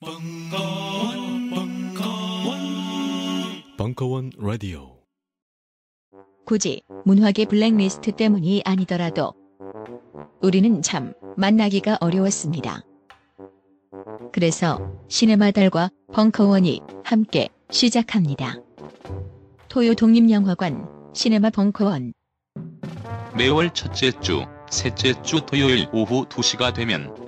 벙커원, 벙커원, 벙커원 라디오. 굳이 문화계 블랙리스트 때문이 아니더라도 우리는 참 만나기가 어려웠습니다. 그래서 시네마 달과 벙커원이 함께 시작합니다. 토요 독립영화관 시네마 벙커원 매월 첫째 주, 셋째 주 토요일 오후 2시가 되면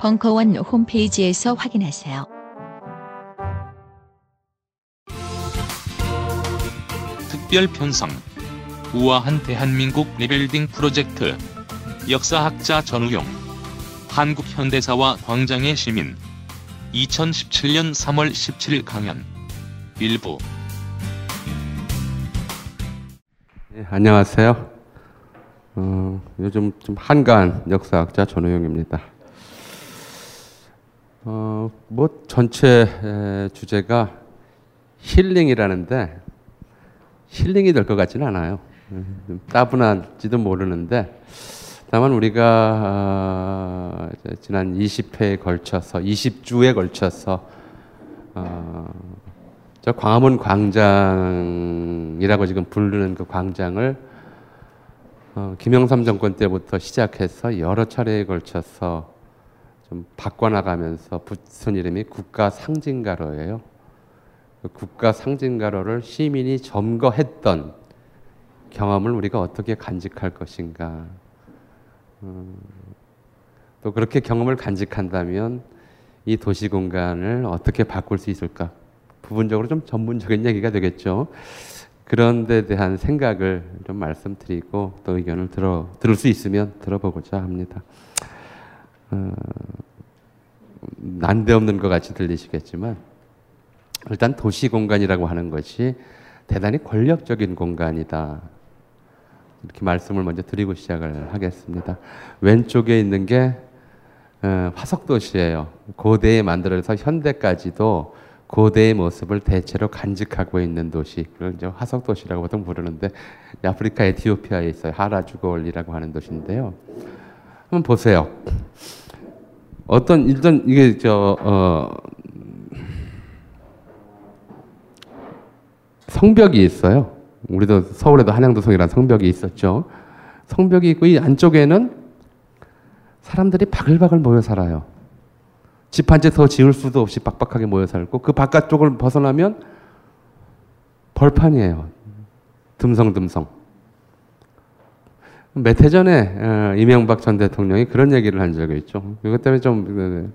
벙커원 홈페이지에서 확인하세요. 특별 편성 우아한 대한민국 리빌딩 프로젝트 역사학자 전우용 한국 현대사와 광장의 시민 2017년 3월 17일 강연 1부 네, 안녕하세요. 어, 요즘 좀 한가한 역사학자 전호영입니다. 어, 뭐 전체 에, 주제가 힐링이라는데 힐링이 될 것 같지는 않아요. 음, 좀 따분한지도 모르는데 다만 우리가 어, 이제 지난 20회에 걸쳐서 20주에 걸쳐서 어, 저 광화문 광장이라고 지금 부르는 그 광장을 어, 김영삼 정권 때부터 시작해서 여러 차례에 걸쳐서 좀 바꿔나가면서 붙은 이름이 국가 상징가로예요. 그 국가 상징가로를 시민이 점거했던 경험을 우리가 어떻게 간직할 것인가. 음, 또 그렇게 경험을 간직한다면 이 도시 공간을 어떻게 바꿀 수 있을까? 부분적으로 좀 전문적인 얘기가 되겠죠. 그런 데 대한 생각을 좀 말씀드리고 또 의견을 들어 들을 수 있으면 들어보고자 합니다. 어, 난데없는 것 같이 들리시겠지만 일단 도시 공간이라고 하는 것이 대단히 권력적인 공간이다. 이렇게 말씀을 먼저 드리고 시작을 하겠습니다. 왼쪽에 있는 게 어, 화석 도시예요. 고대에 만들어서 현대까지도 고대의 모습을 대체로 간직하고 있는 도시, 그걸 이제 화석 도시라고 보통 부르는데 아프리카 에티오피아에 있어요. 하라주골이라고 하는 도시인데요. 한번 보세요. 어떤 일단 이게 저 어, 성벽이 있어요. 우리도 서울에도 한양도성이라는 성벽이 있었죠. 성벽이 있고 이 안쪽에는 사람들이 바글바글 모여 살아요. 집 한 채 더 지을 수도 없이 빡빡하게 모여 살고 그 바깥쪽을 벗어나면 벌판이에요. 듬성듬성. 몇 해 전에 어, 이명박 전 대통령이 그런 얘기를 한 적이 있죠. 그것 때문에 좀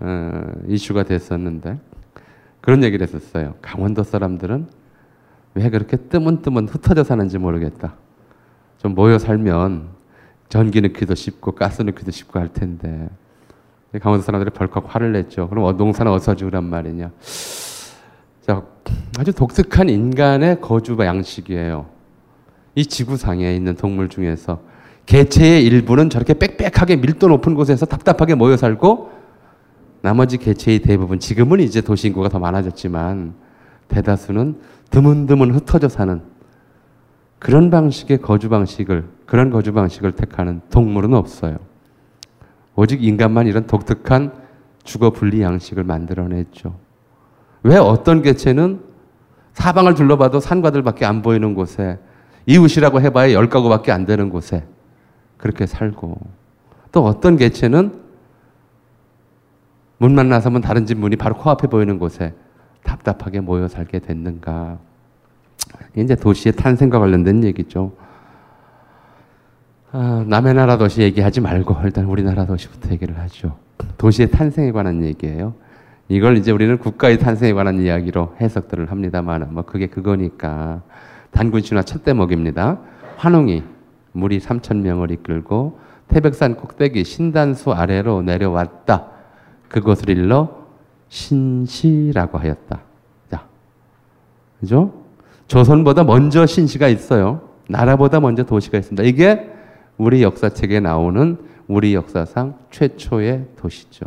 어, 이슈가 됐었는데 그런 얘기를 했었어요. 강원도 사람들은 왜 그렇게 뜨문뜨문 흩어져 사는지 모르겠다. 좀 모여 살면 전기 넣기도 쉽고 가스 넣기도 쉽고 할 텐데 강원도 사람들이 벌컥 화를 냈죠. 그럼 어, 농사는 어서 지으란 말이냐. 자, 아주 독특한 인간의 거주 양식이에요. 이 지구상에 있는 동물 중에서 개체의 일부는 저렇게 빽빽하게 밀도 높은 곳에서 답답하게 모여 살고 나머지 개체의 대부분 지금은 이제 도시 인구가 더 많아졌지만 대다수는 드문드문 흩어져 사는 그런 방식의 거주 방식을 그런 거주 방식을 택하는 동물은 없어요. 오직 인간만 이런 독특한 주거 분리 양식을 만들어냈죠. 왜 어떤 개체는 사방을 둘러봐도 산과들밖에 안 보이는 곳에 이웃이라고 해봐야 열 가구밖에 안 되는 곳에 그렇게 살고 또 어떤 개체는 문 만 나서면 다른 집 문이 바로 코앞에 보이는 곳에 답답하게 모여 살게 됐는가. 이제 도시의 탄생과 관련된 얘기죠. 아, 남의 나라 도시 얘기하지 말고 일단 우리나라 도시부터 얘기를 하죠. 도시의 탄생에 관한 얘기예요. 이걸 이제 우리는 국가의 탄생에 관한 이야기로 해석들을 합니다만 뭐 그게 그거니까 단군 신화 첫 대 목입니다. 환웅이 무리 3천 명을 이끌고 태백산 꼭대기 신단수 아래로 내려왔다. 그것을 일러 신시라고 하였다. 자, 그죠? 조선보다 먼저 신시가 있어요. 나라보다 먼저 도시가 있습니다. 이게 우리 역사책에 나오는 우리 역사상 최초의 도시죠.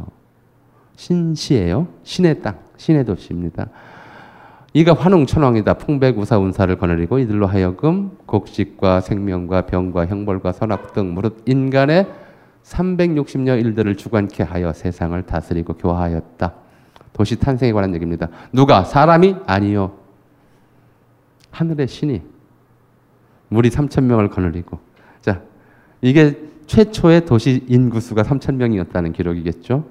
신시예요. 신의 땅, 신의 도시입니다. 이가 환웅천왕이다. 풍백우사 운사를 거느리고 이들로 하여금 곡식과 생명과 병과 형벌과 선악 등 무릇 인간의 360여 일들을 주관케 하여 세상을 다스리고 교화하였다. 도시 탄생에 관한 얘기입니다. 누가? 사람이? 아니요. 하늘의 신이 무리 3천 명을 거느리고 자 이게 최초의 도시 인구수가 3천 명이었다는 기록이겠죠.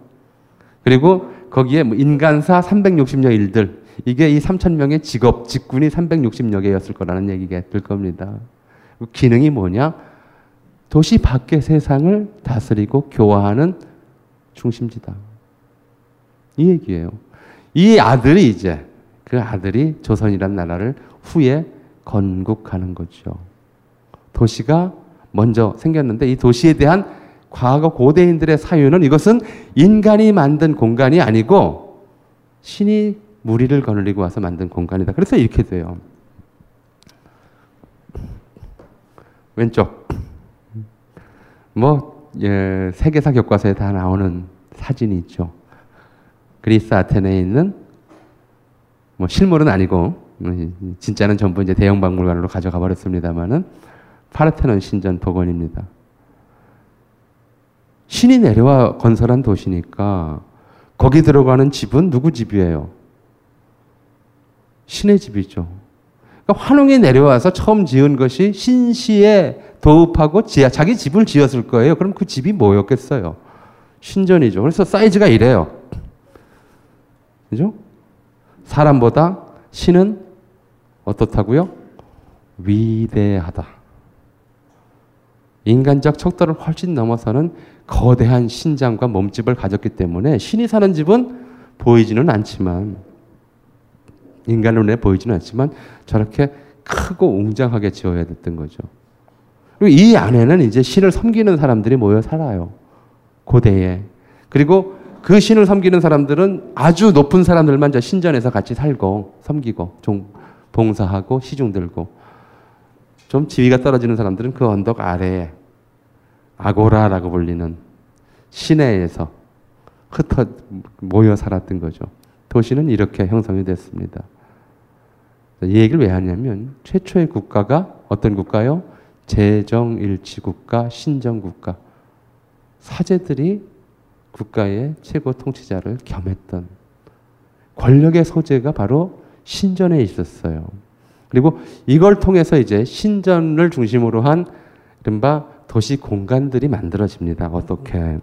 그리고 거기에 뭐 인간사 360여 일들 이게 이 3천 명의 직업 직군이 360여 개였을 거라는 얘기가 될 겁니다. 그 기능이 뭐냐? 도시 밖의 세상을 다스리고 교화하는 중심지다. 이 얘기예요. 이 아들이 이제 그 아들이 조선이란 나라를 후에 건국하는 거죠. 도시가 먼저 생겼는데 이 도시에 대한 과거 고대인들의 사유는 이것은 인간이 만든 공간이 아니고 신이 무리를 거느리고 와서 만든 공간이다. 그래서 이렇게 돼요. 왼쪽. 뭐, 예, 세계사 교과서에 다 나오는 사진이 있죠. 그리스 아테네에 있는 뭐 실물은 아니고 음, 진짜는 전부 이제 대형 박물관으로 가져가 버렸습니다만은 파르테논 신전 복원입니다. 신이 내려와 건설한 도시니까 거기 들어가는 집은 누구 집이에요? 신의 집이죠. 그러니까 환웅이 내려와서 처음 지은 것이 신시에 도읍하고 지하, 자기 집을 지었을 거예요. 그럼 그 집이 뭐였겠어요? 신전이죠. 그래서 사이즈가 이래요. 그죠? 사람보다 신은 어떻다고요? 위대하다. 인간적 척도를 훨씬 넘어서는 거대한 신장과 몸집을 가졌기 때문에 신이 사는 집은 보이지는 않지만 인간 눈에 보이지는 않지만 저렇게 크고 웅장하게 지어야 됐던 거죠. 그리고 이 안에는 이제 신을 섬기는 사람들이 모여 살아요. 고대에. 그리고 그 신을 섬기는 사람들은 아주 높은 사람들만 저 신전에서 같이 살고 섬기고 종, 봉사하고 시중 들고 좀 지위가 떨어지는 사람들은 그 언덕 아래에 아고라라고 불리는 시내에서 흩어 모여 살았던 거죠. 도시는 이렇게 형성이 됐습니다. 이 얘기를 왜 하냐면 최초의 국가가 어떤 국가요? 재정일치 국가, 신정 국가. 사제들이 국가의 최고 통치자를 겸했던 권력의 소재가 바로 신전에 있었어요. 그리고 이걸 통해서 이제 신전을 중심으로 한 이른바 도시 공간들이 만들어집니다. 어떻게?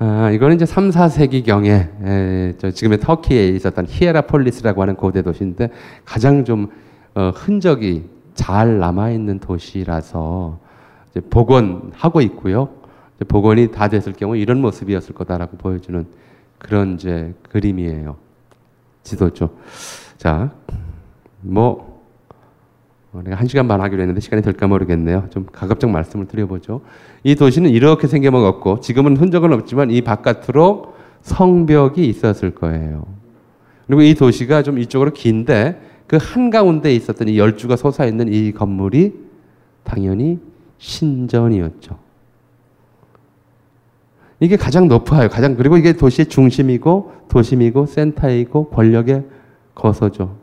아, 이거는 이제 3, 4세기경에 에, 저 지금의 터키에 있었던 히에라폴리스라고 하는 고대 도시인데 가장 좀 어, 흔적이 잘 남아 있는 도시라서 복원하고 있고요. 복원이 다 됐을 경우 이런 모습이었을 거다라고 보여주는 그런 이제 그림이에요. 지도죠. 자, 뭐 내가 한 시간 반 하기로 했는데 시간이 될까 모르겠네요. 좀 가급적 말씀을 드려보죠. 이 도시는 이렇게 생겨먹었고 지금은 흔적은 없지만 이 바깥으로 성벽이 있었을 거예요. 그리고 이 도시가 좀 이쪽으로 긴데 그 한가운데 있었던 이 열주가 솟아있는 이 건물이 당연히 신전이었죠. 이게 가장 높아요. 가장 그리고 이게 도시의 중심이고 도심이고 센터이고 권력의 거서죠.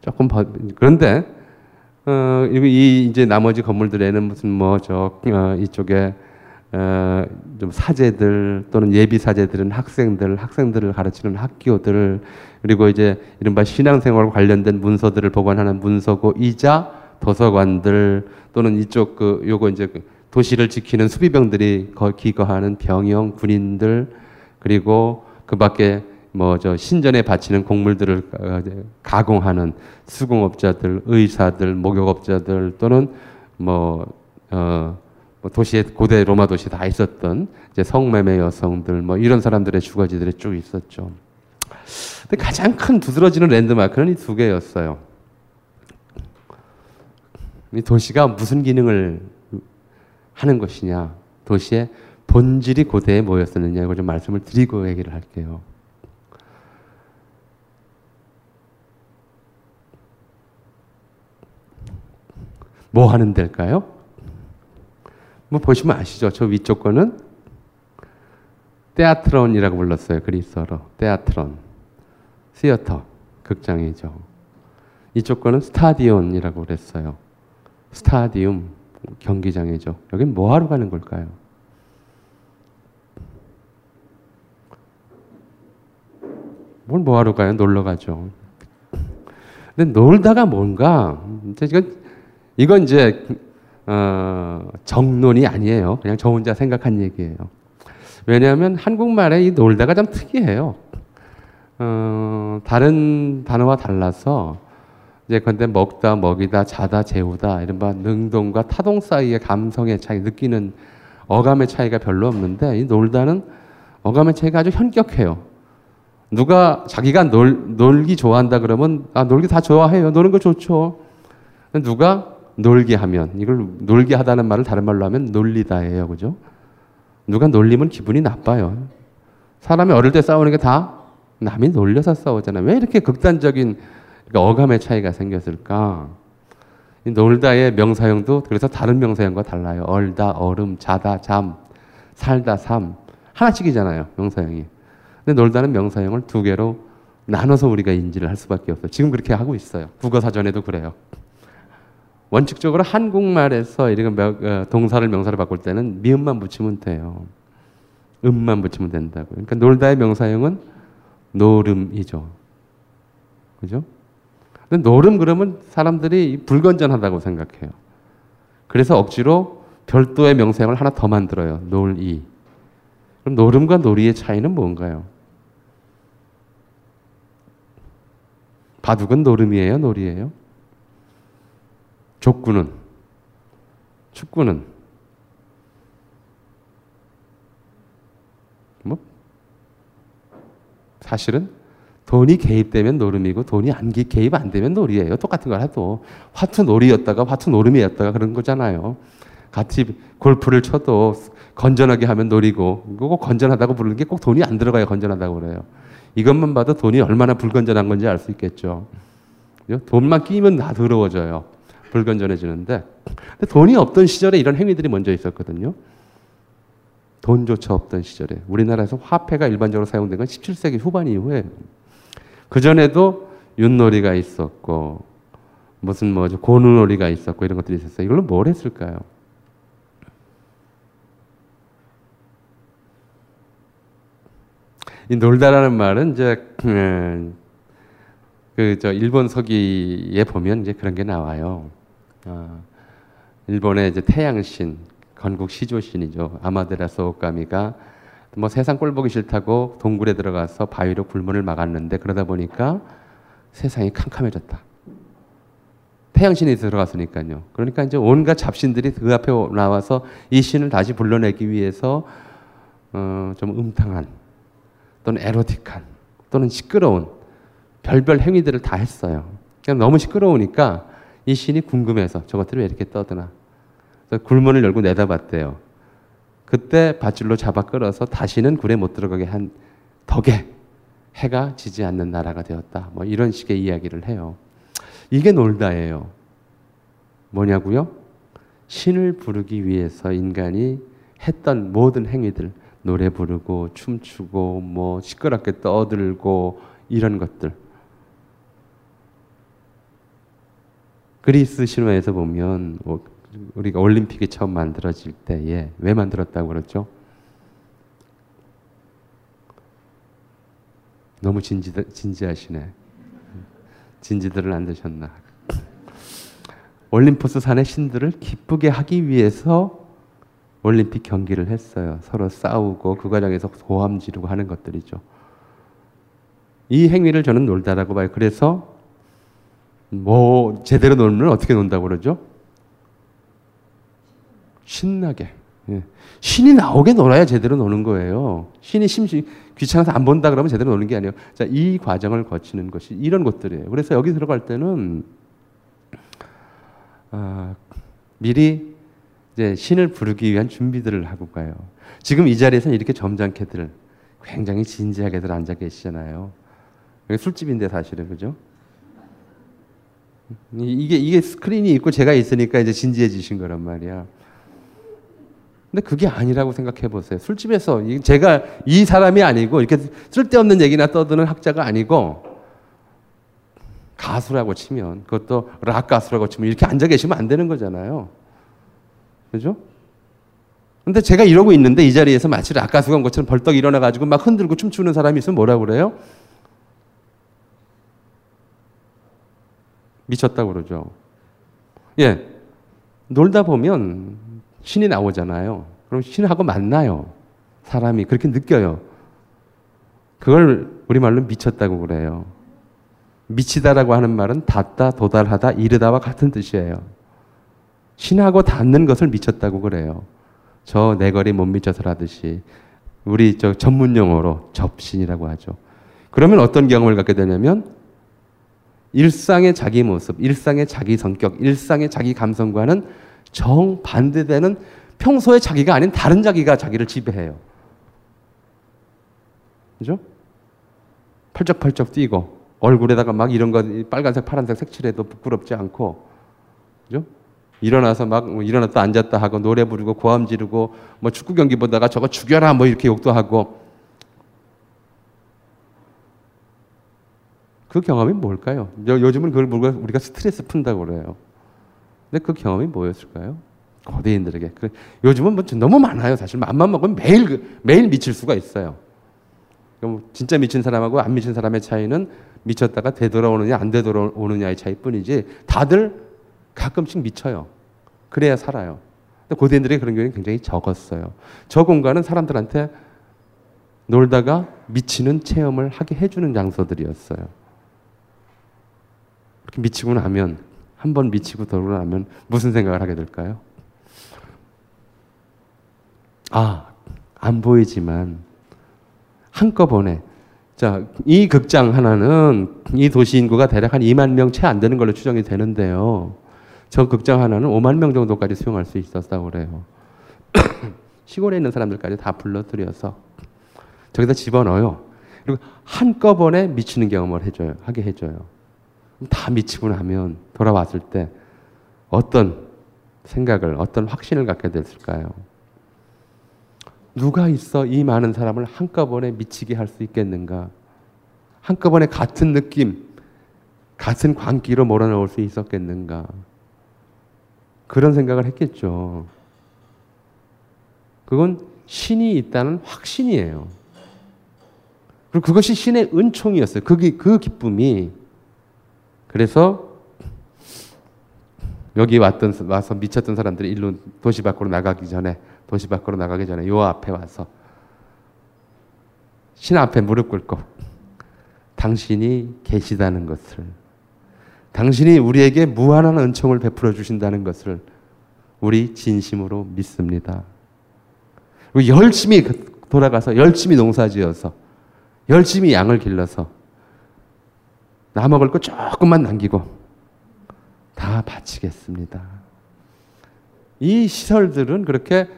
조금 그런데 어, 이 이제 나머지 건물들에는 무슨 뭐저 어, 이쪽에 어, 좀 사제들 또는 예비 사제들은 학생들, 학생들을 가르치는 학교들 그리고 이제 이른바 신앙생활 관련된 문서들을 보관하는 문서고이자 도서관들 또는 이쪽 그 요거 이제 그 도시를 지키는 수비병들이 기거하는 병영 군인들 그리고 그 밖에 뭐 저 신전에 바치는 곡물들을 어, 가공하는 수공업자들, 의사들, 목욕업자들 또는 뭐, 어, 뭐 도시에 고대 로마 도시 다 있었던 이제 성매매 여성들 뭐 이런 사람들의 주거지들이 쭉 있었죠. 근데 가장 큰 두드러지는 랜드마크는 이 두 개였어요. 이 도시가 무슨 기능을 하는 것이냐, 도시의 본질이 고대에 뭐였었느냐 이걸 좀 말씀을 드리고 얘기를 할게요. 뭐 하는 데일까요? 뭐 보시면 아시죠? 저 위쪽 거는 테아트론이라고 불렀어요. 그리스어로. 테아트론. 시어터. 극장이죠. 이쪽 거는 스타디온이라고 그랬어요. 스타디움. 경기장이죠. 여긴 뭐 하러 가는 걸까요? 뭘 뭐 하러 가요? 놀러 가죠. 근데 놀다가 뭔가, 이건, 이건 이제, 어, 정론이 아니에요. 그냥 저 혼자 생각한 얘기예요. 왜냐하면 한국말에 이 놀다가 좀 특이해요. 어, 다른 단어와 달라서 이제 근데 먹다, 먹이다, 자다, 재우다 이런 바 능동과 타동 사이의 감성의 차이, 느끼는 어감의 차이가 별로 없는데 이 놀다는 어감의 차이가 아주 현격해요. 누가 자기가 놀, 놀기 좋아한다 그러면 아 놀기 다 좋아해요. 노는 거 좋죠. 누가 놀게 하면 이걸 놀게 하다는 말을 다른 말로 하면 놀리다예요. 그죠? 누가 놀리면 기분이 나빠요. 사람이 어릴 때 싸우는 게 다 남이 놀려서 싸우잖아요. 왜 이렇게 극단적인 그러니까 어감의 차이가 생겼을까? 놀다의 명사형도 그래서 다른 명사형과 달라요. 얼다, 얼음, 자다, 잠, 살다, 삶. 하나씩이잖아요. 명사형이. 근데 놀다는 명사형을 두 개로 나눠서 우리가 인지를 할 수밖에 없어요. 지금 그렇게 하고 있어요. 국어사전에도 그래요. 원칙적으로 한국말에서 이런 어, 동사를 명사로 바꿀 때는 미음만 붙이면 돼요. 음만 붙이면 된다고. 그러니까 놀다의 명사형은 노름이죠. 그죠? 근데 노름 그러면 사람들이 불건전하다고 생각해요. 그래서 억지로 별도의 명사형을 하나 더 만들어요. 놀이. 그럼 노름과 놀이의 차이는 뭔가요? 바둑은 노름이에요, 놀이에요? 족구는 축구는 뭐 사실은 돈이 개입되면 노름이고 돈이 안 개입 안 되면 놀이예요. 똑같은 걸 해도 화투 놀이였다가 화투 노름이었다가 그런 거잖아요. 같이 골프를 쳐도 건전하게 하면 놀이고 꼭 건전하다고 부르는 게 꼭 돈이 안 들어가야 건전하다고 그래요. 이것만 봐도 돈이 얼마나 불건전한 건지 알 수 있겠죠. 돈만 끼면 다 더러워져요. 불건전해지는데 돈이 없던 시절에 이런 행위들이 먼저 있었거든요. 돈조차 없던 시절에 우리나라에서 화폐가 일반적으로 사용된 건 17세기 후반 이후에 그 전에도 윷놀이가 있었고 무슨 뭐 고누놀이가 있었고 이런 것들이 있었어요. 이걸로 뭘 했을까요? 이 놀다라는 말은 이제 음, 그저 일본 서기에 보면 이제 그런 게 나와요. 어, 일본의 이제 태양신, 건국 시조신이죠. 아마데라스 오카미가 뭐 세상 꼴 보기 싫다고 동굴에 들어가서 바위로 굴문을 막았는데 그러다 보니까 세상이 캄캄해졌다. 태양신이 들어갔으니까요. 그러니까 이제 온갖 잡신들이 그 앞에 나와서 이 신을 다시 불러내기 위해서 어, 좀 음탕한 또는 에로틱한 또는 시끄러운 별별 행위들을 다 했어요. 그냥 너무 시끄러우니까 이 신이 궁금해서 저것들이 왜 이렇게 떠드나. 굴문을 열고 내다봤대요. 그때 밧줄로 잡아 끌어서 다시는 굴에 못 들어가게 한 덕에 해가 지지 않는 나라가 되었다. 뭐 이런 식의 이야기를 해요. 이게 놀다예요. 뭐냐고요? 신을 부르기 위해서 인간이 했던 모든 행위들, 노래 부르고 춤추고 뭐 시끄럽게 떠들고 이런 것들. 그리스 신화에서 보면 뭐 우리가 올림픽이 처음 만들어질 때에 왜 만들었다고 그러죠? 너무 진지, 진지하시네. 진지들을 안 드셨나? 올림포스 산의 신들을 기쁘게 하기 위해서 올림픽 경기를 했어요. 서로 싸우고 그 과정에서 고함 지르고 하는 것들이죠. 이 행위를 저는 놀다라고 봐요. 그래서 뭐 제대로 놀면 어떻게 논다고 그러죠? 신나게. 예. 신이 나오게 놀아야 제대로 노는 거예요. 신이 심시 귀찮아서 안 본다 그러면 제대로 노는 게 아니에요. 자, 이 과정을 거치는 것이 이런 것들이에요. 그래서 여기 들어갈 때는 아, 미리 이제 신을 부르기 위한 준비들을 하고 가요. 지금 이 자리에서는 이렇게 점잖게들 굉장히 진지하게들 앉아 계시잖아요. 술집인데 사실은 그죠? 이- 이게 이게 스크린이 있고 제가 있으니까 이제 진지해지신 거란 말이야. 근데 그게 아니라고 생각해 보세요. 술집에서 이- 제가 이 사람이 아니고 이렇게 쓸데없는 얘기나 떠드는 학자가 아니고 가수라고 치면 그것도 락 가수라고 치면 이렇게 앉아 계시면 안 되는 거잖아요. 그죠? 근데 제가 이러고 있는데 이 자리에서 마치 락 가수가 온 것처럼 벌떡 일어나 가지고 막 흔들고 춤추는 사람이 있으면 뭐라 그래요? 미쳤다고 그러죠. 예. 놀다 보면 신이 나오잖아요. 그럼 신하고 만나요. 사람이 그렇게 느껴요. 그걸 우리말로 미쳤다고 그래요. 미치다라고 하는 말은 닿다, 도달하다, 이르다와 같은 뜻이에요. 신하고 닿는 것을 미쳤다고 그래요. 저 내거리 못 미쳐서라듯이 우리 저 전문 용어로 접신이라고 하죠. 그러면 어떤 경험을 갖게 되냐면 일상의 자기 모습, 일상의 자기 성격, 일상의 자기 감성과는 정반대되는 평소의 자기가 아닌 다른 자기가 자기를 지배해요. 그죠? 펄쩍펄쩍 뛰고 얼굴에다가 막 이런 거 빨간색, 파란색 색칠해도 부끄럽지 않고 그죠? 일어나서 막뭐 일어났다 앉았다 하고 노래 부르고 고함 지르고 뭐 축구 경기 보다가 저거 죽여라 뭐 이렇게 욕도 하고 그 경험이 뭘까요? 요, 요 즘은 그걸 우리가, 스트레스 푼다고 그래요. 근데 그 경험이 뭐였을까요? 고대인들에게. 그, 요즘은 뭐 너무 많아요. 사실 맘만 먹으면 매일 그- 매일 미칠 수가 있어요. 그럼 진짜 미친 사람하고 안 미친 사람의 차이는 미쳤다가 되돌아오느냐 안 되돌아오느냐의 차이뿐이지 다들 가끔씩 미쳐요. 그래야 살아요. 근데 고대인들의 그런 경우는 굉장히 적었어요. 저 공간은 사람들한테 놀다가 미치는 체험을 하게 해주는 장소들이었어요. 미치고 나면 한 번 미치고 돌아나면 무슨 생각을 하게 될까요? 아, 안 보이지만 한꺼번에 자, 이 극장 하나는 이 도시 인구가 대략 한 2만 명 채 안 되는 걸로 추정이 되는데요. 저 극장 하나는 5만 명 정도까지 수용할 수 있었다고 그래요. 시골에 있는 사람들까지 다 불러들여서 저기다 집어넣어요. 그리고 한꺼번에 미치는 경험을 해줘요. 하게 해줘요. 다 미치고 나면 돌아왔을 때 어떤 생각을, 어떤 확신을 갖게 됐을까요? 누가 있어 이 많은 사람을 한꺼번에 미치게 할 수 있겠는가? 한꺼번에 같은 느낌, 같은 광기로 몰아넣을 수 있었겠는가? 그런 생각을 했겠죠. 그건 신이 있다는 확신이에요. 그리고 그것이 신의 은총이었어요. 그게 그 기쁨이 그래서 여기 왔던 와서 미쳤던 사람들이 일로 도시 밖으로 나가기 전에 도시 밖으로 나가기 전에 요 앞에 와서 신 앞에 무릎 꿇고 당신이 계시다는 것을 당신이 우리에게 무한한 은총을 베풀어 주신다는 것을 우리 진심으로 믿습니다. 그리고 열심히 돌아가서 열심히 농사지어서 열심히 양을 길러서 나 먹을 거 조금만 남기고 다 바치겠습니다. 이 시설들은 그렇게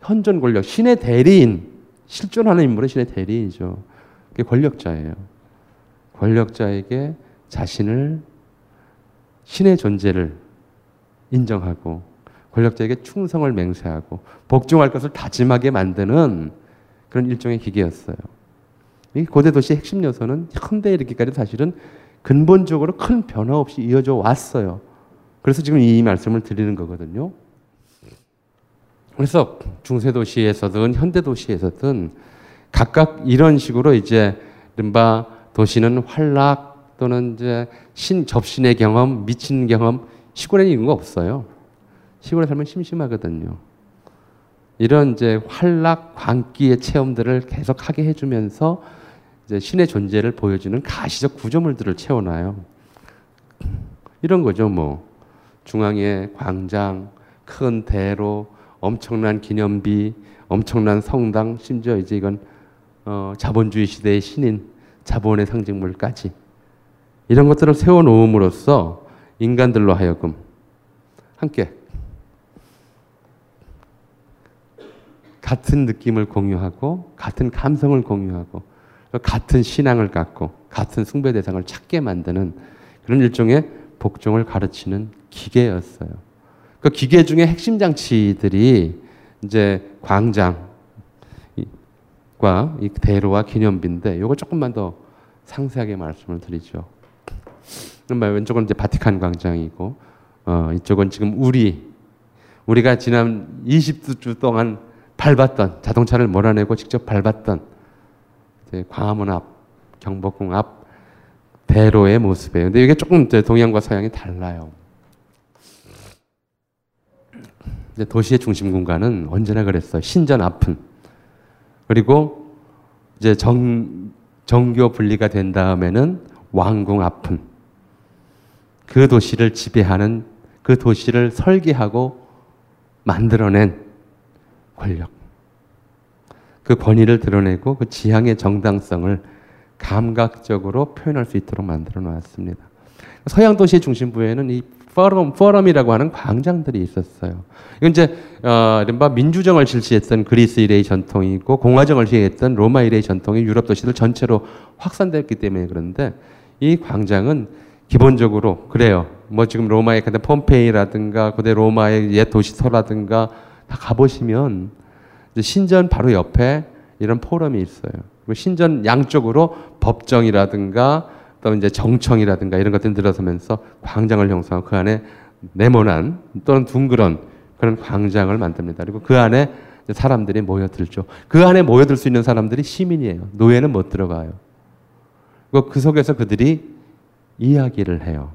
현존 권력, 신의 대리인, 실존하는 인물은 신의 대리인이죠. 그게 권력자예요. 권력자에게 자신을 신의 존재를 인정하고 권력자에게 충성을 맹세하고 복종할 것을 다짐하게 만드는 그런 일종의 기계였어요. 이 고대 도시의 핵심 요소는 현대에 이르기까지 사실은 근본적으로 큰 변화 없이 이어져 왔어요. 그래서 지금 이 말씀을 드리는 거거든요. 그래서 중세 도시에서든 현대 도시에서든 각각 이런 식으로 이제 이른바 도시는 활락 또는 이제 신 접신의 경험, 미친 경험 시골에는 이런 거 없어요. 시골에 살면 심심하거든요. 이런 이제 활락 광기의 체험들을 계속 하게 해주면서 이제 신의 존재를 보여주는 가시적 구조물들을 채워놔요. 이런 거죠, 뭐 중앙에 광장, 큰 대로, 엄청난 기념비, 엄청난 성당, 심지어 이제 이건 어, 자본주의 시대의 신인, 자본의 상징물까지 이런 것들을 세워놓음으로써 인간들로 하여금 함께 같은 느낌을 공유하고 같은 감성을 공유하고 같은 신앙을 갖고 같은 숭배 대상을 찾게 만드는 그런 일종의 복종을 가르치는 기계였어요. 그 기계 중에 핵심 장치들이 이제 광장과 이 대로와 기념비인데 이거 조금만 더 상세하게 말씀을 드리죠. 왼쪽은 이제 바티칸 광장이고 어, 이쪽은 지금 우리 우리가 지난 20주 동안 밟았던 자동차를 몰아내고 직접 밟았던 광화문 앞, 경복궁 앞 대로의 모습이에요. 근데 이게 조금 동양과 서양이 달라요. 도시의 중심 공간은 언제나 그랬어요. 신전 앞은. 그리고 이제 정, 정교 분리가 된 다음에는 왕궁 앞은. 그 도시를 지배하는 그 도시를 설계하고 만들어낸 권력. 그 권위를 드러내고 그 지향의 정당성을 감각적으로 표현할 수 있도록 만들어 놨습니다. 서양 도시의 중심부에는 이 포럼, 포럼이라고 하는 광장들이 있었어요. 이건 이제, 어, 이른바 민주정을 실시했던 그리스 일의 전통이고, 공화정을 시행했던 로마 일의 전통이 유럽 도시들 전체로 확산되었기 때문에 그런데, 이 광장은 기본적으로, 그래요. 뭐 지금 로마의 같은 폼페이라든가, 고대 로마의 옛 도시서라든가, 다 가보시면, 신전 바로 옆에 이런 포럼이 있어요. 신전 양쪽으로 법정이라든가 또 이제 정청이라든가 이런 것들이 들어서면서 광장을 형성하고 그 안에 네모난 또는 둥그런 그런 광장을 만듭니다. 그리고 그 안에 사람들이 모여들죠. 그 안에 모여들 수 있는 사람들이 시민이에요. 노예는 못 들어가요. 그리고 그 속에서 그들이 이야기를 해요.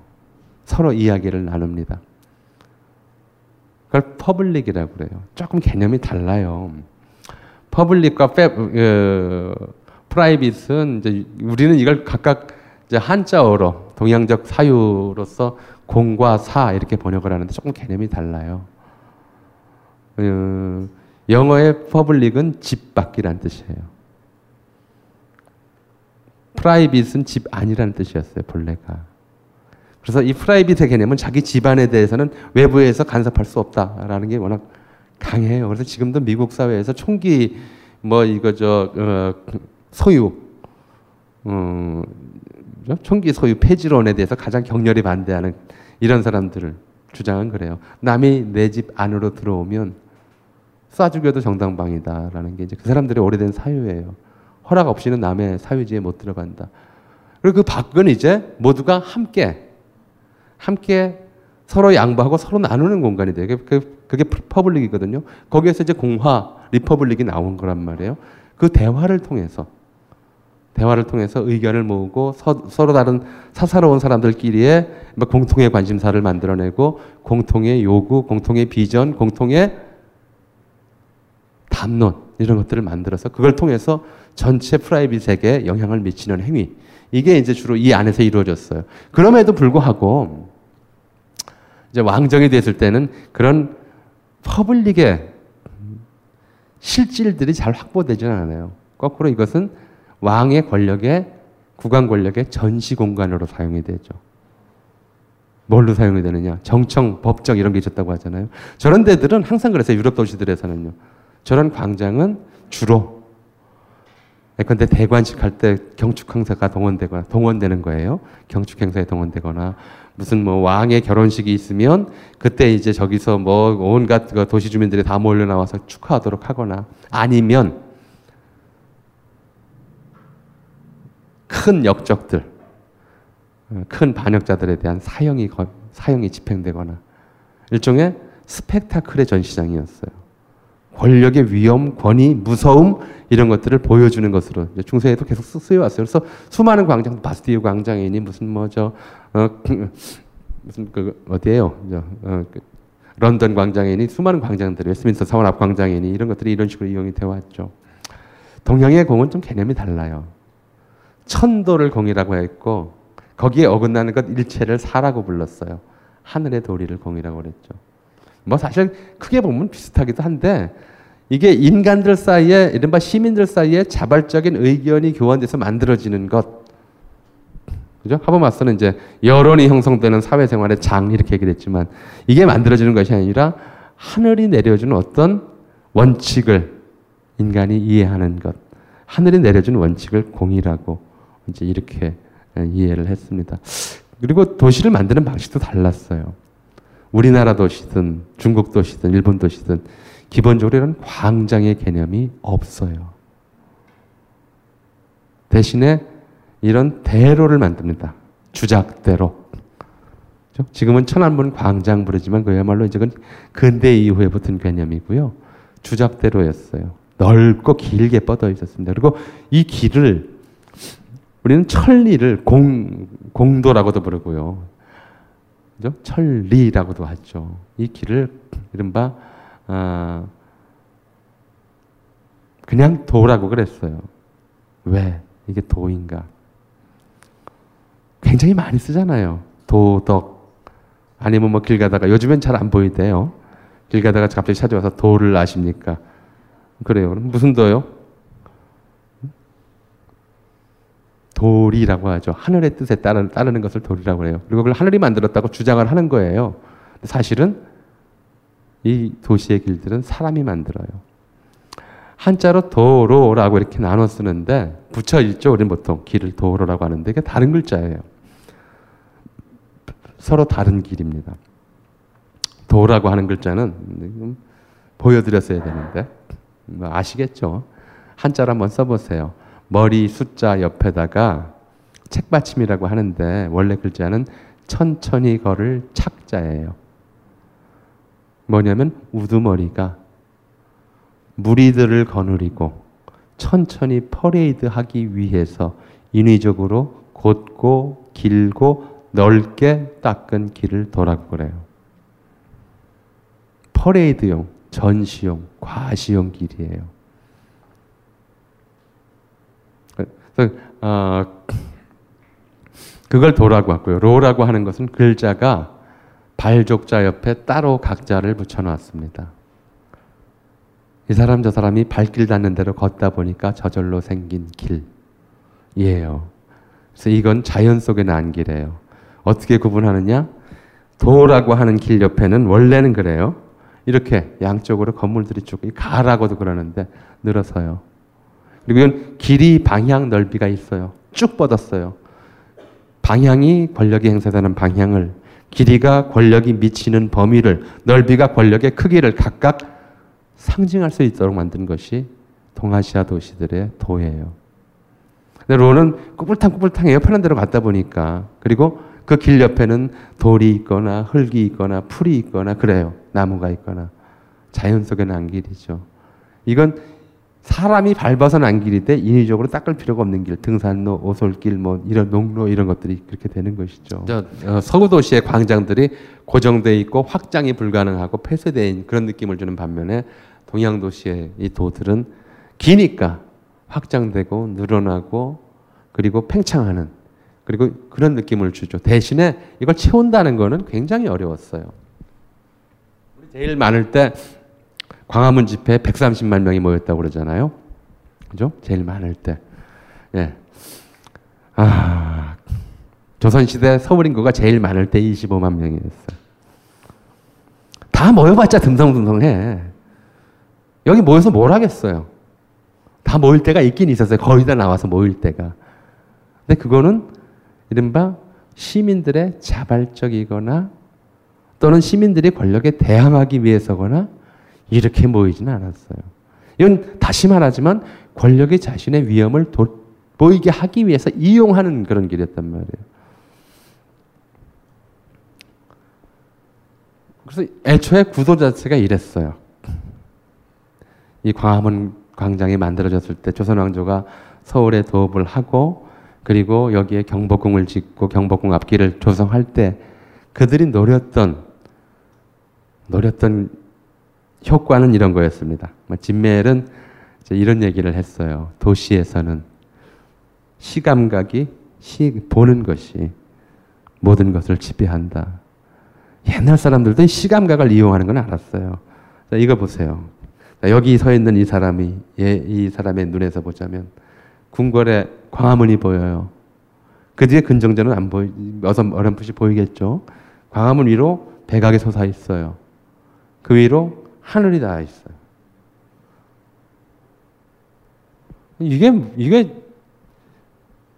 서로 이야기를 나눕니다. 그걸 public이라고 그래요. 조금 개념이 달라요. public과 private은 이제 우리는 이걸 각각 이제 한자어로 동양적 사유로서 공과 사 이렇게 번역을 하는데 조금 개념이 달라요. 어, 영어의 public은 집 밖이라는 뜻이에요. private은 집 안이라는 뜻이었어요, 본래가. 그래서 이 private의 개념은 자기 집안에 대해서는 외부에서 간섭할 수 없다라는 게 워낙 강해요. 그래서 지금도 미국 사회에서 총기 뭐 이거 저 어, 소유 어, 총기 소유 폐지론에 대해서 가장 격렬히 반대하는 이런 사람들을 주장은 그래요. 남이 내 집 안으로 들어오면 쏴 죽여도 정당방위다라는 게 이제 그 사람들의 오래된 사유예요. 허락 없이는 남의 사유지에 못 들어간다. 그리고 그 밖은 이제 모두가 함께 함께 서로 양보하고 서로 나누는 공간이 돼요. 그게, 그게 public이거든요. 거기에서 이제 공화, republic이 나온 거란 말이에요. 그 대화를 통해서 대화를 통해서 의견을 모으고 서, 로 다른 사사로운 사람들끼리의 뭐 공통의 관심사를 만들어내고 공통의 요구, 공통의 비전, 공통의 담론 이런 것들을 만들어서 그걸 통해서 전체 private에게 영향을 미치는 행위 이게 이제 주로 이 안에서 이루어졌어요. 그럼에도 불구하고 이제 왕정이 됐을 때는 그런 public의 실질들이 잘 확보되지는 않아요. 거꾸로 이것은 왕의 권력의 국왕 권력의 전시 공간으로 사용이 되죠. 뭘로 사용이 되느냐? 정청, 법정 이런 게 있었다고 하잖아요. 저런 데들은 항상 그랬어요. 유럽 도시들에서는요. 저런 광장은 주로 예컨대 대관식 할 때 경축 행사가 동원되거나 동원되는 거예요. 경축 행사에 동원되거나 무슨 뭐 왕의 결혼식이 있으면 그때 이제 저기서 뭐 온갖 그 도시 주민들이 다 몰려 나와서 축하하도록 하거나 아니면 큰 역적들, 큰 반역자들에 대한 사형이 사형이 집행되거나 일종의 스펙타클의 전시장이었어요. 권력의 위험, 권위, 무서움 이런 것들을 보여주는 것으로 중세에도 계속 쓰여 왔어요. 그래서 수많은 광장, 바스티유 광장이니 무슨 뭐저 어, 무슨 그 어디에요? 어, 그 런던 광장이니 수많은 광장들이 웨스민스터 사원 앞 광장이니 이런 것들이 이런 식으로 이용이 되어 왔죠. 동양의 공은 좀 개념이 달라요. 천도를 공이라고 했고 거기에 어긋나는 것 일체를 사라고 불렀어요. 하늘의 도리를 공이라고 그랬죠. 뭐 사실 크게 보면 비슷하기도 한데 이게 인간들 사이에 이른바 시민들 사이에 자발적인 의견이 교환돼서 만들어지는 것. 그죠? 하버마스는 이제 여론이 형성되는 사회생활의 장 이렇게 얘기했지만 이게 만들어지는 것이 아니라 하늘이 내려주는 어떤 원칙을 인간이 이해하는 것. 하늘이 내려준 원칙을 공이라고 이제 이렇게 이해를 했습니다. 그리고 도시를 만드는 방식도 달랐어요. 우리나라 도시든 중국 도시든 일본 도시든 기본적으로 이런 광장의 개념이 없어요. 대신에 이런 대로를 만듭니다. 주작대로. 지금은 천안문 광장 부르지만 그야말로 이제 근대 이후에 붙은 개념이고요. 주작대로였어요. 넓고 길게 뻗어 있었습니다. 그리고 이 길을 우리는 천리를 공, 공도라고도 부르고요. 그죠? 천리라고도 하죠. 이 길을 이른바 아, 그냥 도라고 그랬어요. 왜 이게 도인가? 굉장히 많이 쓰잖아요. 도덕 아니면 뭐 길 가다가 요즘엔 잘 안 보이대요. 길 가다가 갑자기 찾아와서 도를 아십니까? 그래요. 무슨 도요? 도리라고 하죠. 하늘의 뜻에 따르, 따르 는 것을 도리라고 해요. 그리고 그걸 하늘이 만들었다고 주장을 하는 거예요. 사실은 이 도시의 길들은 사람이 만들어요. 한자로 도로라고 이렇게 나눠 쓰는데 붙여 있죠. 우리는 보통 길을 도로라고 하는데 이게 다른 글자예요. 서로 다른 길입니다. 도라고 하는 글자는 보여드렸어야 되는데 뭐 아시겠죠? 한자로 한번 써보세요. 머리 숫자 옆에다가 책받침이라고 하는데 원래 글자는 천천히 걸을 착자예요. 뭐냐면 우두머리가 무리들을 거느리고 천천히 퍼레이드 하기 위해서 인위적으로 곧고 길고 넓게 닦은 길을 도라고 그래요. 퍼레이드용, 전시용, 과시용 길이에요. 그래서 어, 그걸 도라고 하고요. 로라고 하는 것은 글자가 발족자 옆에 따로 각자를 붙여놨습니다. 이 사람 저 사람이 발길 닿는 대로 걷다 보니까 저절로 생긴 길이에요. 그래서 이건 자연 속에 난 길이에요. 어떻게 구분하느냐? 도라고 하는 길 옆에는 원래는 그래요. 이렇게 양쪽으로 건물들이 쭉 가라고도 그러는데 늘어서요. 그리고 이건 길이 방향 넓이가 있어요. 쭉 뻗었어요. 방향이 권력이 행사되는 방향을 길이가 권력이 미치는 범위를 넓이가 권력의 크기를 각각 상징할 수 있도록 만든 것이 동아시아 도시들의 도예요. 근데 로는 꾸불탕꾸불탕해요. 편한 대로 갔다 보니까. 그리고 그 길 옆에는 돌이 있거나 흙이 있거나 풀이 있거나 그래요. 나무가 있거나. 자연 속에 난 길이죠. 이건 사람이 밟아서 난 길인데 인위적으로 닦을 필요가 없는 길, 등산로, 오솔길, 뭐 이런 농로 이런 것들이 그렇게 되는 것이죠. 어, 서구 도시의 광장들이 고정돼 있고 확장이 불가능하고 있는 그런 느낌을 주는 반면에 동양 도시의 이 도들은 기니까 확장되고 늘어나고 그리고 팽창하는 그리고 그런 느낌을 주죠. 대신에 이걸 채운다는 것은 굉장히 어려웠어요. 제일 많을 때 광화문 집회에 130만 명이 모였다고 그러잖아요. 그죠? 제일 많을 때. 예. 아, 조선시대 서울 인구가 제일 많을 때 25만 명이었어요. 다 모여봤자 듬성듬성해. 여기 모여서 뭘 하겠어요? 다 모일 때가 있긴 있었어요. 거의 다 나와서 모일 때가. 근데 그거는 이른바 시민들의 자발적이거나 또는 시민들이 권력에 대항하기 위해서거나 이렇게 모이지는 않았어요. 이건 다시 말하지만 권력이 자신의 위험을 보이게 하기 위해서 이용하는 그런 길이었단 말이에요. 그래서 애초에 구도 자체가 이랬어요. 이 광화문 광장이 만들어졌을 때 조선 왕조가 서울에 도읍을 하고 그리고 여기에 경복궁을 짓고 경복궁 앞길을 조성할 때 그들이 노렸던 노렸던 효과는 이런 거였습니다. 뭐 진멜은 이런 얘기를 했어요. 도시에서는 시감각이 시 보는 것이 모든 것을 지배한다. 옛날 사람들도 시감각을 이용하는 건 알았어요. 자, 이거 보세요. 자, 여기 서 있는 이 사람이 예, 이 사람의 눈에서 보자면 궁궐에 광화문이 보여요. 그 뒤에 근정전은 안 보이, 어렴풋이 보이겠죠. 광화문 위로 백악이 솟아 있어요. 그 위로 하늘이 닿아 있어요. 이게, 이게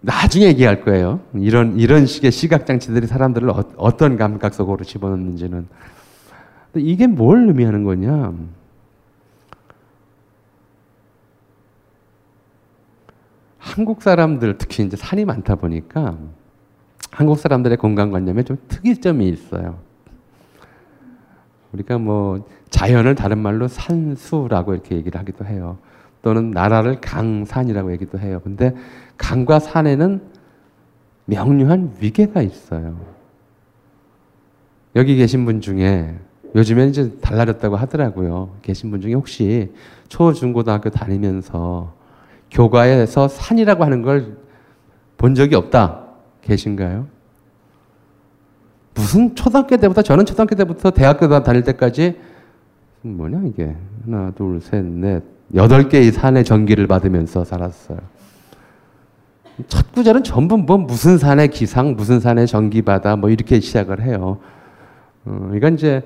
나중에 얘기할 거예요. 이런 이런 식의 시각 장치들이 사람들을 어, 떤 감각 속으로 집어넣는지는. 이게 뭘 의미하는 거냐? 한국 사람들 특히 이제 산이 많다 보니까 한국 사람들의 공간관념에 좀 특이점이 있어요. 우리가 뭐 자연을 다른 말로 산수라고 이렇게 얘기를 하기도 해요. 또는 나라를 강산이라고 얘기도 해요. 근데 강과 산에는 명료한 위계가 있어요. 여기 계신 분 중에 요즘엔 이제 달라졌다고 하더라고요. 계신 분 중에 혹시 초, 중, 고등학교 다니면서 교과에서 산이라고 하는 걸 본 적이 없다. 계신가요? 무슨 초등학교 때부터 저는 초등학교 때부터 대학교 다닐 때까지 뭐냐 이게 하나 둘 셋 넷 여덟 개의 산의 전기를 받으면서 살았어요. 첫 구절은 전부 뭐 무슨 산의 기상, 무슨 산의 전기 받아 뭐 이렇게 시작을 해요. 어, 이건 이제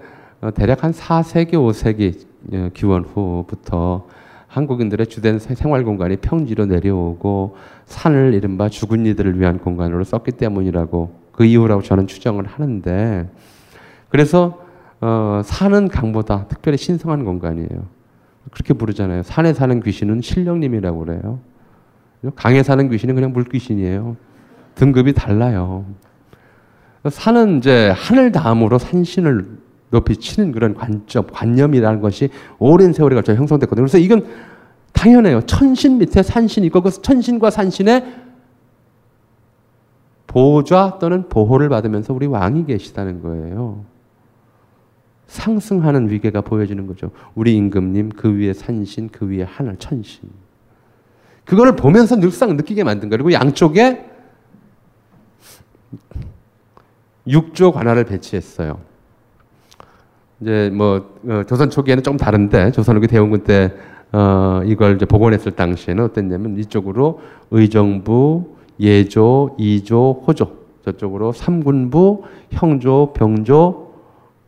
대략 한 4세기, 5세기 기원 후부터 한국인들의 주된 생활 공간이 평지로 내려오고 산을 이른바 죽은 이들을 위한 공간으로 썼기 때문이라고 그 이유라고 저는 추정을 하는데 그래서 어, 산은 강보다 특별히 신성한 공간이에요. 그렇게 부르잖아요. 산에 사는 귀신은 신령님이라고 그래요. 강에 사는 귀신은 그냥 물귀신이에요. 등급이 달라요. 산은 이제 하늘 다음으로 산신을 높이 치는 그런 관점, 관념이라는 것이 오랜 세월에 걸쳐 형성됐거든요. 그래서 이건 당연해요. 천신 밑에 산신이 있고 그 천신과 산신의 보좌 또는 보호를 받으면서 우리 왕이 계시다는 거예요. 상승하는 위계가 보여지는 거죠. 우리 임금님, 그 위에 산신, 그 위에 하늘, 천신. 그거를 보면서 늘상 느끼게 만든 거예요. 그리고 양쪽에 육조 관할을 배치했어요. 이제 뭐 어, 조선 초기에는 좀 다른데 조선 후기 대원군 때 어, 이걸 이제 복원했을 당시에는 어땠냐면 이쪽으로 의정부, 예조, 이조, 호조 저쪽으로 삼군부, 형조, 병조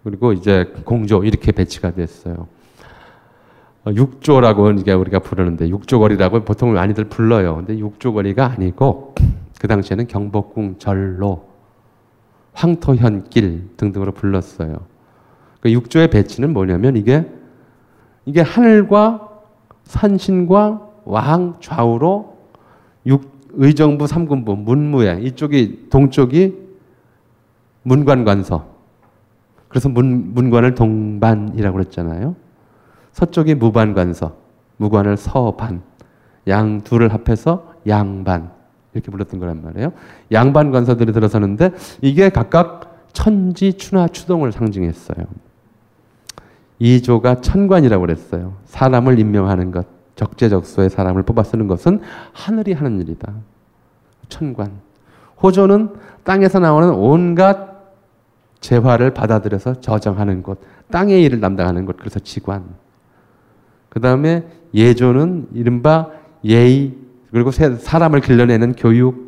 그리고 이제 공조 이렇게 배치가 됐어요. 어, 육조라고 이게 우리가 부르는데 육조거리라고 보통 많이들 불러요. 근데 육조거리가 아니고 그 당시에는 경복궁 절로 황토현길 등등으로 불렀어요. 그 육조의 배치는 뭐냐면 이게 이게 하늘과 산신과 왕 좌우로 육, 의정부 삼군부 문무예 이쪽이 동쪽이 문관관서 그래서 문, 문관을 동반이라고 그랬잖아요. 서쪽이 무반관서 무관을 서반 양 둘을 합해서 양반 이렇게 불렀던 거란 말이에요. 양반 관서들이 들어서는데 이게 각각 천지 추나 추동을 상징했어요. 이조가 천관이라고 그랬어요. 사람을 임명하는 것, 적재적소에 사람을 뽑아 쓰는 것은 하늘이 하는 일이다. 천관. 호조는 땅에서 나오는 온갖 재화를 받아들여서 저정하는 곳, 땅의 일을 담당하는 곳, 그래서 지관. 그 다음에 예조는 이른바 예의, 그리고 사람을 길러내는 교육,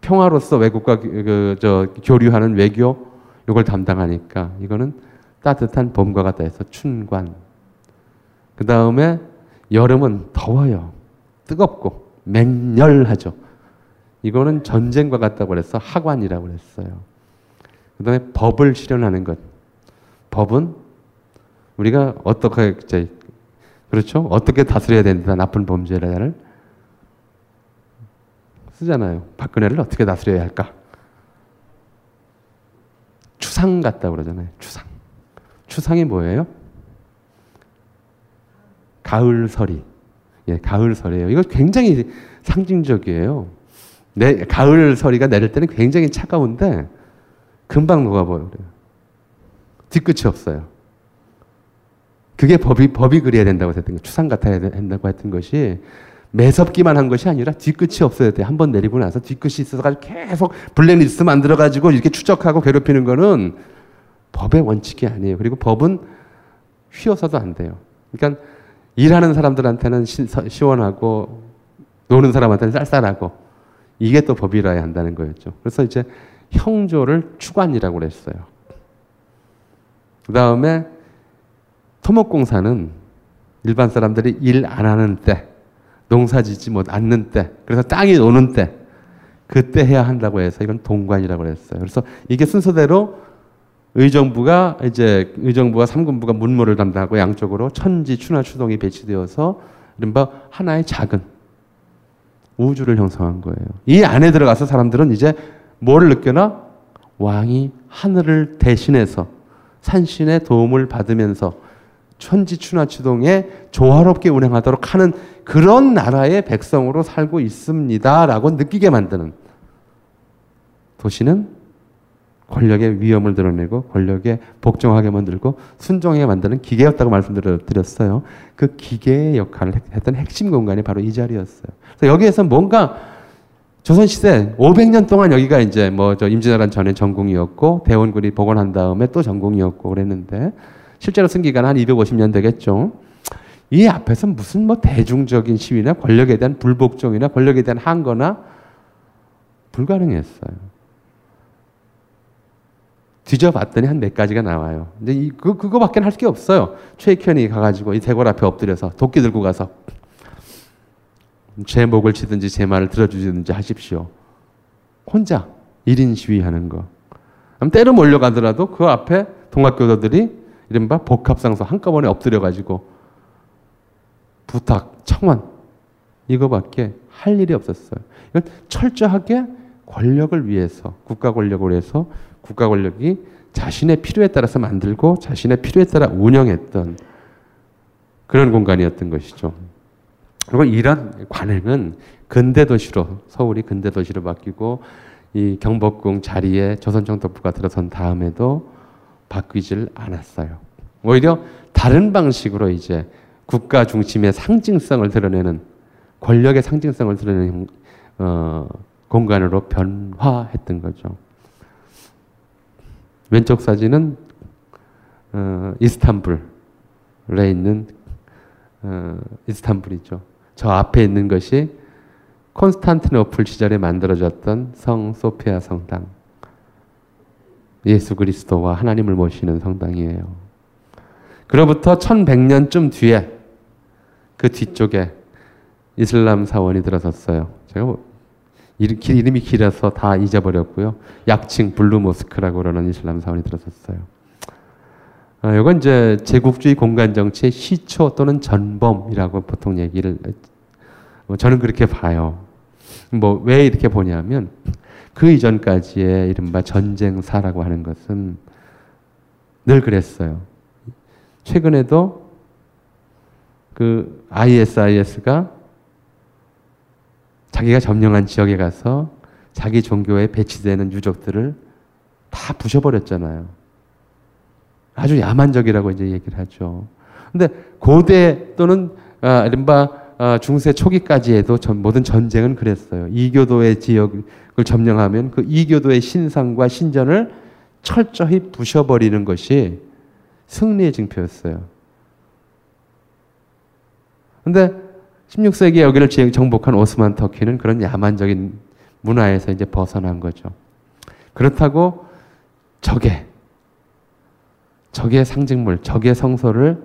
평화로서 외국과 그, 저, 교류하는 외교, 이걸 담당하니까 이거는 따뜻한 봄과 같다 해서 춘관. 그 다음에 여름은 더워요. 뜨겁고 맹렬하죠. 이거는 전쟁과 같다고 그래서 하관이라고 그랬어요. 그 다음에 법을 실현하는 것. 법은 우리가 어떻게, 그렇죠? 어떻게 다스려야 된다, 나쁜 범죄를. 쓰잖아요. 박근혜를 어떻게 다스려야 할까? 추상 같다고 그러잖아요. 추상. 추상이 뭐예요? 가을설이. 예, 가을설이에요. 이거 굉장히 상징적이에요. 내, 가을설이가 내릴 때는 굉장히 차가운데 금방 녹아버려요. 뒤끝이 없어요. 그게 법이, 법이 그래야 된다고 했던 거 추상 같아야 된다고 했던 것이 매섭기만 한 것이 아니라 뒤끝이 없어야 돼. 한 번 내리고 나서 뒤끝이 있어서 계속 블랙리스트 만들어가지고 이렇게 추적하고 괴롭히는 거는 법의 원칙이 아니에요. 그리고 법은 휘어서도 안 돼요. 그러니까 일하는 사람들한테는 시, 원하고 노는 사람한테는 쌀쌀하고 이게 또 법이라야 한다는 거였죠. 그래서 이제 형조를 추관이라고 그랬어요. 그 다음에 토목공사는 일반 사람들이 일 안 하는 때, 농사 짓지 못 않는 때, 그래서 땅이 노는 때, 그때 해야 한다고 해서 이건 동관이라고 했어요. 그래서 이게 순서대로 의정부가 이제 의정부와 삼군부가 문무를 담당하고 양쪽으로 천지 추나 추동이 배치되어서 이른바 하나의 작은 우주를 형성한 거예요. 이 안에 들어가서 사람들은 이제 뭘 느껴나? 왕이 하늘을 대신해서 산신의 도움을 받으면서 천지 추나 추동에 조화롭게 운행하도록 하는 그런 나라의 백성으로 살고 있습니다라고 느끼게 만드는 도시는 권력의 위험을 드러내고 권력에 복종하게 만들고 순종하게 만드는 기계였다고 말씀드렸어요. 그 기계의 역할을 했던 핵심 공간이 바로 이 자리였어요. 그래서 여기에서 뭔가 조선 시대 500년 동안 여기가 이제 뭐 저 임진왜란 전에 전궁이었고 대원군이 복원한 다음에 또 전궁이었고 그랬는데 실제로 쓴 기간 한 250년 되겠죠. 이 앞에서 무슨 뭐 대중적인 시위나 권력에 대한 불복종이나 권력에 대한 항거나 불가능했어요. 뒤져봤더니 한 몇 가지가 나와요. 근데 이, 그, 그거밖에 할 게 없어요. 최익현이 가가지고 이 대궐 앞에 엎드려서 도끼 들고 가서 제 목을 치든지 제 말을 들어주든지 하십시오. 혼자 1인 시위하는 거. 때로 몰려가더라도 그 앞에 동학교도들이 이른바 복합상소 한꺼번에 엎드려가지고 부탁, 청원 이거밖에 할 일이 없었어요. 이건 철저하게 권력을 위해서 국가 권력을 위해서 국가 권력이 자신의 필요에 따라서 만들고 자신의 필요에 따라 운영했던 그런 공간이었던 것이죠. 그리고 이런 관행은 근대 도시로 서울이 근대 도시로 바뀌고 이 경복궁 자리에 조선정독부가 들어선 다음에도 바뀌질 않았어요. 오히려 다른 방식으로 이제 국가 중심의 상징성을 드러내는 권력의 상징성을 드러내는 어, 공간으로 변화했던 거죠. 왼쪽 사진은 어, 이스탄불에 있는 어, 이스탄불이죠. 저 앞에 있는 것이 콘스탄티노플 시절에 만들어졌던 성 소피아 성당. 예수 그리스도와 하나님을 모시는 성당이에요. 그로부터 1100년쯤 뒤에 그 뒤쪽에 이슬람 사원이 들어섰어요. 제가 뭐 이름이 길어서 다 잊어버렸고요. 약칭 블루 모스크라고 그러는 이슬람 사원이 들어섰어요. 아, 이건 이제 제국주의 공간 정치의 시초 또는 전범이라고 보통 얘기를 뭐 저는 그렇게 봐요. 뭐 왜 이렇게 보냐면 그 이전까지의 이른바 전쟁사라고 하는 것은 늘 그랬어요. 최근에도 그 ISIS가 자기가 점령한 지역에 가서 자기 종교에 배치되는 유적들을 다 부셔버렸잖아요. 아주 야만적이라고 이제 얘기를 하죠. 근데 고대 또는 아, 이른바 아, 중세 초기까지 해도 전, 모든 전쟁은 그랬어요. 이교도의 지역을 점령하면 그 이교도의 신상과 신전을 철저히 부셔버리는 것이 승리의 증표였어요. 근데 16세기 여기를 정복한 오스만 터키는 그런 야만적인 문화에서 이제 벗어난 거죠. 그렇다고 적의 적의 상징물, 적의 성소를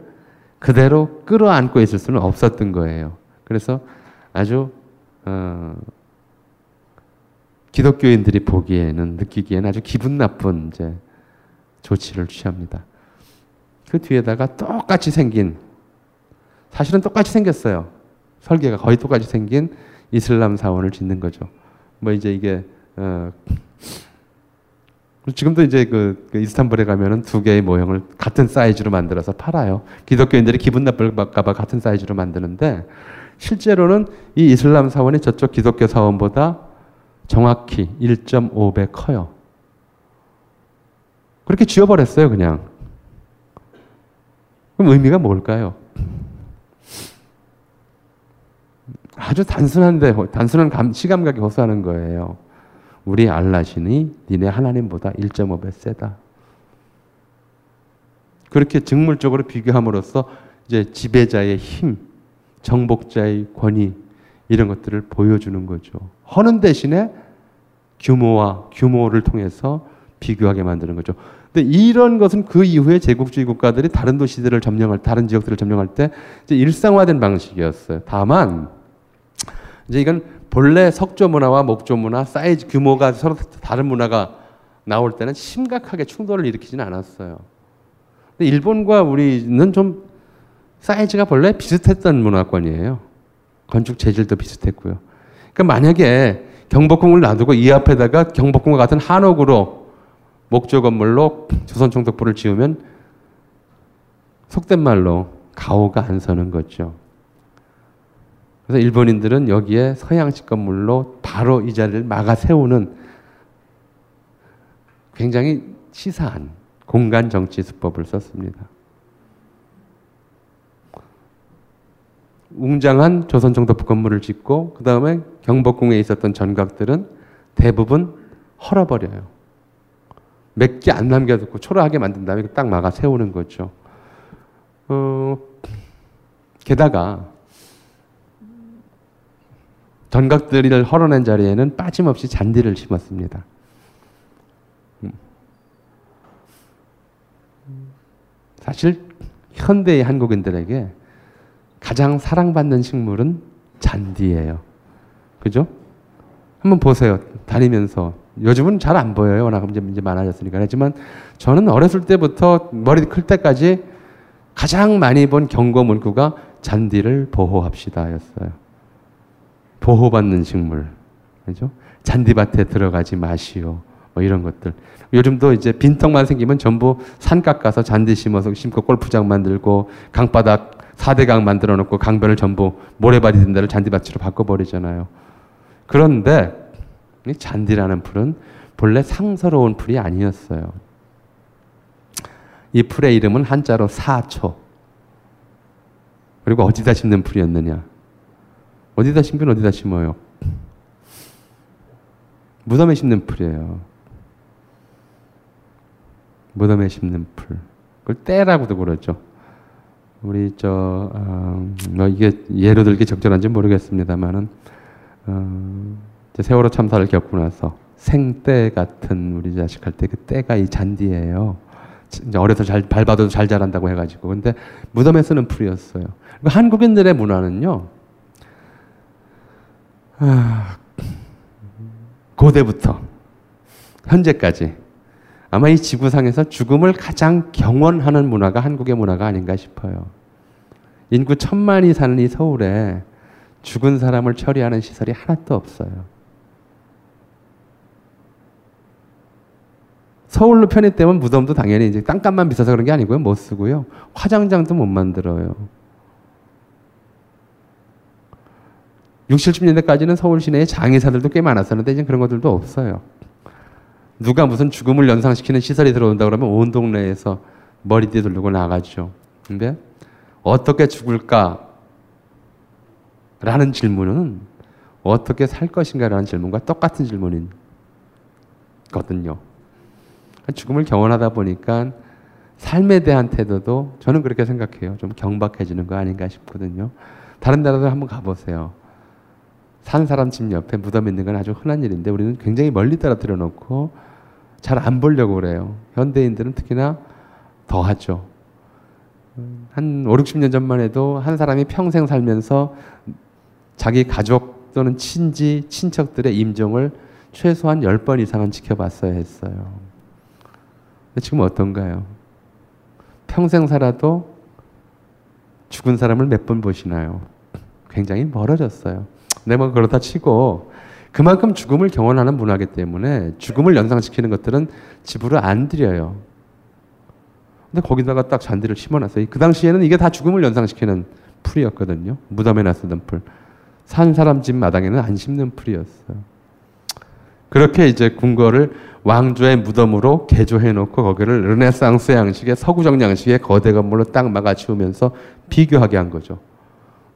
그대로 끌어안고 있을 수는 없었던 거예요. 그래서 아주 어, 기독교인들이 보기에는 느끼기에는 아주 기분 나쁜 이제 조치를 취합니다. 그 뒤에다가 똑같이 생긴 사실은 똑같이 생겼어요. 설계가 거의 똑같이 생긴 이슬람 사원을 짓는 거죠. 뭐 이제 이게 어, 지금도 이제 그, 그 이스탄불에 가면은 두 개의 모형을 같은 사이즈로 만들어서 팔아요. 기독교인들이 기분 나쁠까봐 같은 사이즈로 만드는데 실제로는 이 이슬람 사원이 저쪽 기독교 사원보다 정확히 1.5배 커요. 그렇게 지어버렸어요, 그냥. 그럼 의미가 뭘까요? 아주 단순한데 단순한 감, 시감각이 호소하는 거예요. 우리 알라신이 니네 하나님보다 1.5배 세다. 그렇게 직물적으로 비교함으로써 이제 지배자의 힘, 정복자의 권위 이런 것들을 보여주는 거죠. 허는 대신에 규모와 규모를 통해서 비교하게 만드는 거죠. 근데 이런 것은 그 이후에 제국주의 국가들이 다른 도시들을 점령할 다른 지역들을 점령할 때 일상화된 방식이었어요. 다만 이제 이건 본래 석조 문화와 목조 문화 사이즈 규모가 서로 다른 문화가 나올 때는 심각하게 충돌을 일으키지는 않았어요. 근데 일본과 우리는 좀 사이즈가 본래 비슷했던 문화권이에요. 건축 재질도 비슷했고요. 그러니까 만약에 경복궁을 놔두고 이 앞에다가 경복궁과 같은 한옥으로 목조 건물로 조선 총독부를 지으면 속된 말로 가오가 안 서는 거죠. 그래서 일본인들은 여기에 서양식 건물로 바로 이 자리를 막아 세우는 굉장히 치사한 공간 정치 수법을 썼습니다. 웅장한 조선 정도부 건물을 짓고 그 다음에 경복궁에 있었던 전각들은 대부분 헐어버려요. 몇 개 안 남겨두고 초라하게 만든 다음에 딱 막아 세우는 거죠. 어, 게다가 전각들을 헐어낸 자리에는 빠짐없이 잔디를 심었습니다. 음. 사실 현대의 한국인들에게 가장 사랑받는 식물은 잔디예요. 그죠? 한번 보세요. 다니면서. 요즘은 잘 안 보여요. 워낙 이제, 많아졌으니까. 하지만 저는 어렸을 때부터 머리 클 때까지 가장 많이 본 경고 문구가 잔디를 보호합시다 였어요. 보호받는 식물. 그죠? 잔디밭에 들어가지 마시오. 뭐 이런 것들. 요즘도 이제 빈턱만 생기면 전부 산각 가서 잔디 심어서 심고 골프장 만들고 강바닥 4대강 만들어 놓고 강변을 전부 모래밭이 된 데를 잔디밭으로 바꿔버리잖아요. 그런데 이 잔디라는 풀은 본래 상서로운 풀이 아니었어요. 이 풀의 이름은 한자로 사초. 그리고 어디다 심는 풀이었느냐? 어디다 심긴 어디다 심어요? 무덤에 심는 풀이에요. 무덤에 심는 풀. 그걸 때라고도 그러죠. 우리 저 어, 뭐 이게 예로 들기 적절한지 모르겠습니다만은 어, 세월호 참사를 겪고 나서 생때 같은 우리 자식 할 때 그 때가 이 잔디예요. 어려서 잘 밟아도 잘 자란다고 해가지고 근데 무덤에 쓰는 풀이었어요. 한국인들의 문화는요. 아, 고대부터 현재까지 아마 이 지구상에서 죽음을 가장 경원하는 문화가 한국의 문화가 아닌가 싶어요. 인구 천만이 사는 이 서울에 죽은 사람을 처리하는 시설이 하나도 없어요. 서울로 편입되면 무덤도 당연히 이제 땅값만 비싸서 그런 게 아니고요. 못 쓰고요. 화장장도 못 만들어요. 60, 70년대까지는 서울 시내에 장의사들도 꽤 많았었는데 이제 그런 것들도 없어요. 누가 무슨 죽음을 연상시키는 시설이 들어온다 그러면 온 동네에서 머리띠 들고 나가죠. 근데 어떻게 죽을까? 라는 질문은 어떻게 살 것인가 라는 질문과 똑같은 질문이거든요. 죽음을 경험하다 보니까 삶에 대한 태도도 저는 그렇게 생각해요. 좀 경박해지는 거 아닌가 싶거든요. 다른 나라들 한번 가보세요. 산 사람 집 옆에 무덤 있는 건 아주 흔한 일인데 우리는 굉장히 멀리 떨어뜨려 놓고 잘 안 보려고 그래요. 현대인들은 특히나 더 하죠. 한 5, 60년 전만 해도 한 사람이 평생 살면서 자기 가족 또는 친지, 친척들의 임종을 최소한 10번 이상은 지켜봤어야 했어요. 근데 지금 어떤가요? 평생 살아도 죽은 사람을 몇 번 보시나요? 굉장히 멀어졌어요. 네, 뭐 그렇다 치고 그만큼 죽음을 경험하는 문화기 때문에 죽음을 연상시키는 것들은 집으로 안 들여요. 근데 거기다가 딱 잔디를 심어놨어요. 그 당시에는 이게 다 죽음을 연상시키는 풀이었거든요. 무덤에 놨었던 풀. 산 사람 집 마당에는 안 심는 풀이었어요. 그렇게 이제 궁궐을 왕조의 무덤으로 개조해 놓고 거기를 르네상스 양식의 서구적 양식의 거대 건물로 딱 막아치우면서 비교하게 한 거죠.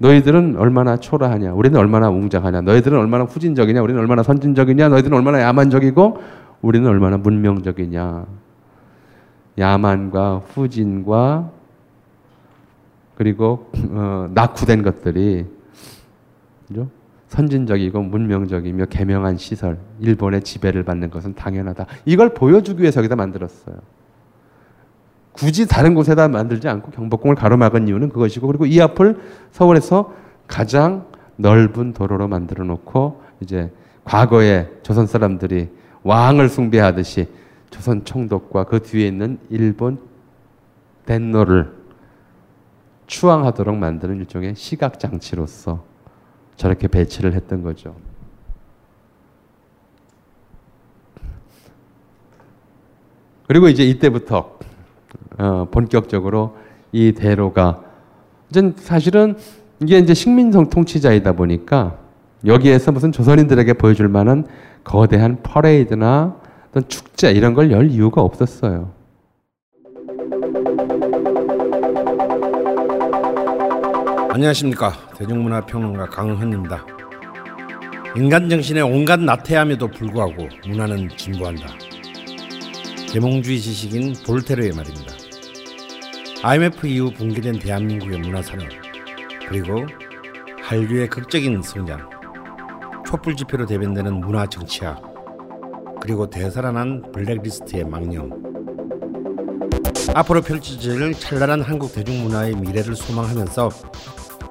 너희들은 얼마나 초라하냐? 우리는 얼마나 웅장하냐? 너희들은 얼마나 후진적이냐? 우리는 얼마나 선진적이냐? 너희들은 얼마나 야만적이고 우리는 얼마나 문명적이냐? 야만과 후진과 그리고 어, 낙후된 것들이 그죠? 선진적이고 문명적이며 개명한 시설, 일본의 지배를 받는 것은 당연하다. 이걸 보여주기 위해서 여기다 만들었어요. 굳이 다른 곳에다 만들지 않고 경복궁을 가로막은 이유는 그것이고 그리고 이 앞을 서울에서 가장 넓은 도로로 만들어 놓고 이제 과거에 조선 사람들이 왕을 숭배하듯이 조선 총독과 그 뒤에 있는 일본 덴노를 추앙하도록 만드는 일종의 시각 장치로서 저렇게 배치를 했던 거죠. 그리고 이제 이때부터 어, 본격적으로 이 대로가 이제 사실은 이게 이제 식민성 통치자이다 보니까 여기에서 무슨 조선인들에게 보여줄 만한 거대한 퍼레이드나 어떤 축제 이런 걸 열 이유가 없었어요. 안녕하십니까 대중문화 평론가 강헌입니다. 인간 정신의 온갖 나태함에도 불구하고 문화는 진보한다. 계몽주의 지식인 볼테르의 말입니다. IMF 이후 붕괴된 대한민국의 문화산업 그리고 한류의 극적인 성장 촛불 집회로 대변되는 문화 정치화 그리고 되살아난 블랙리스트의 망령 앞으로 펼쳐질 찬란한 한국 대중문화의 미래를 소망하면서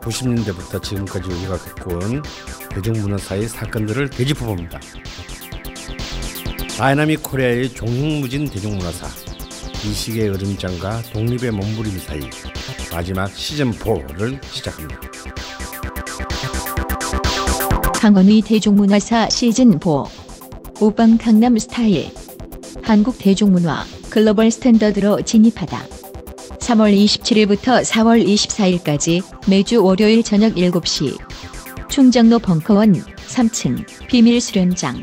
90년대부터 지금까지 우리가 겪어온 대중문화사의 사건들을 되짚어봅니다. 다이나믹 코리아의 종횡무진 대중문화사 이 시기의 으름장과 독립의 몸부림 사이 마지막 시즌 4를 시작합니다. 강헌의 대중문화사 시즌 4 오빵 강남 스타일. 한국 대중문화 글로벌 스탠더드로 진입하다. 3월 27일부터 4월 24일까지 매주 월요일 저녁 7시. 충정로 벙커원 3층 비밀 수련장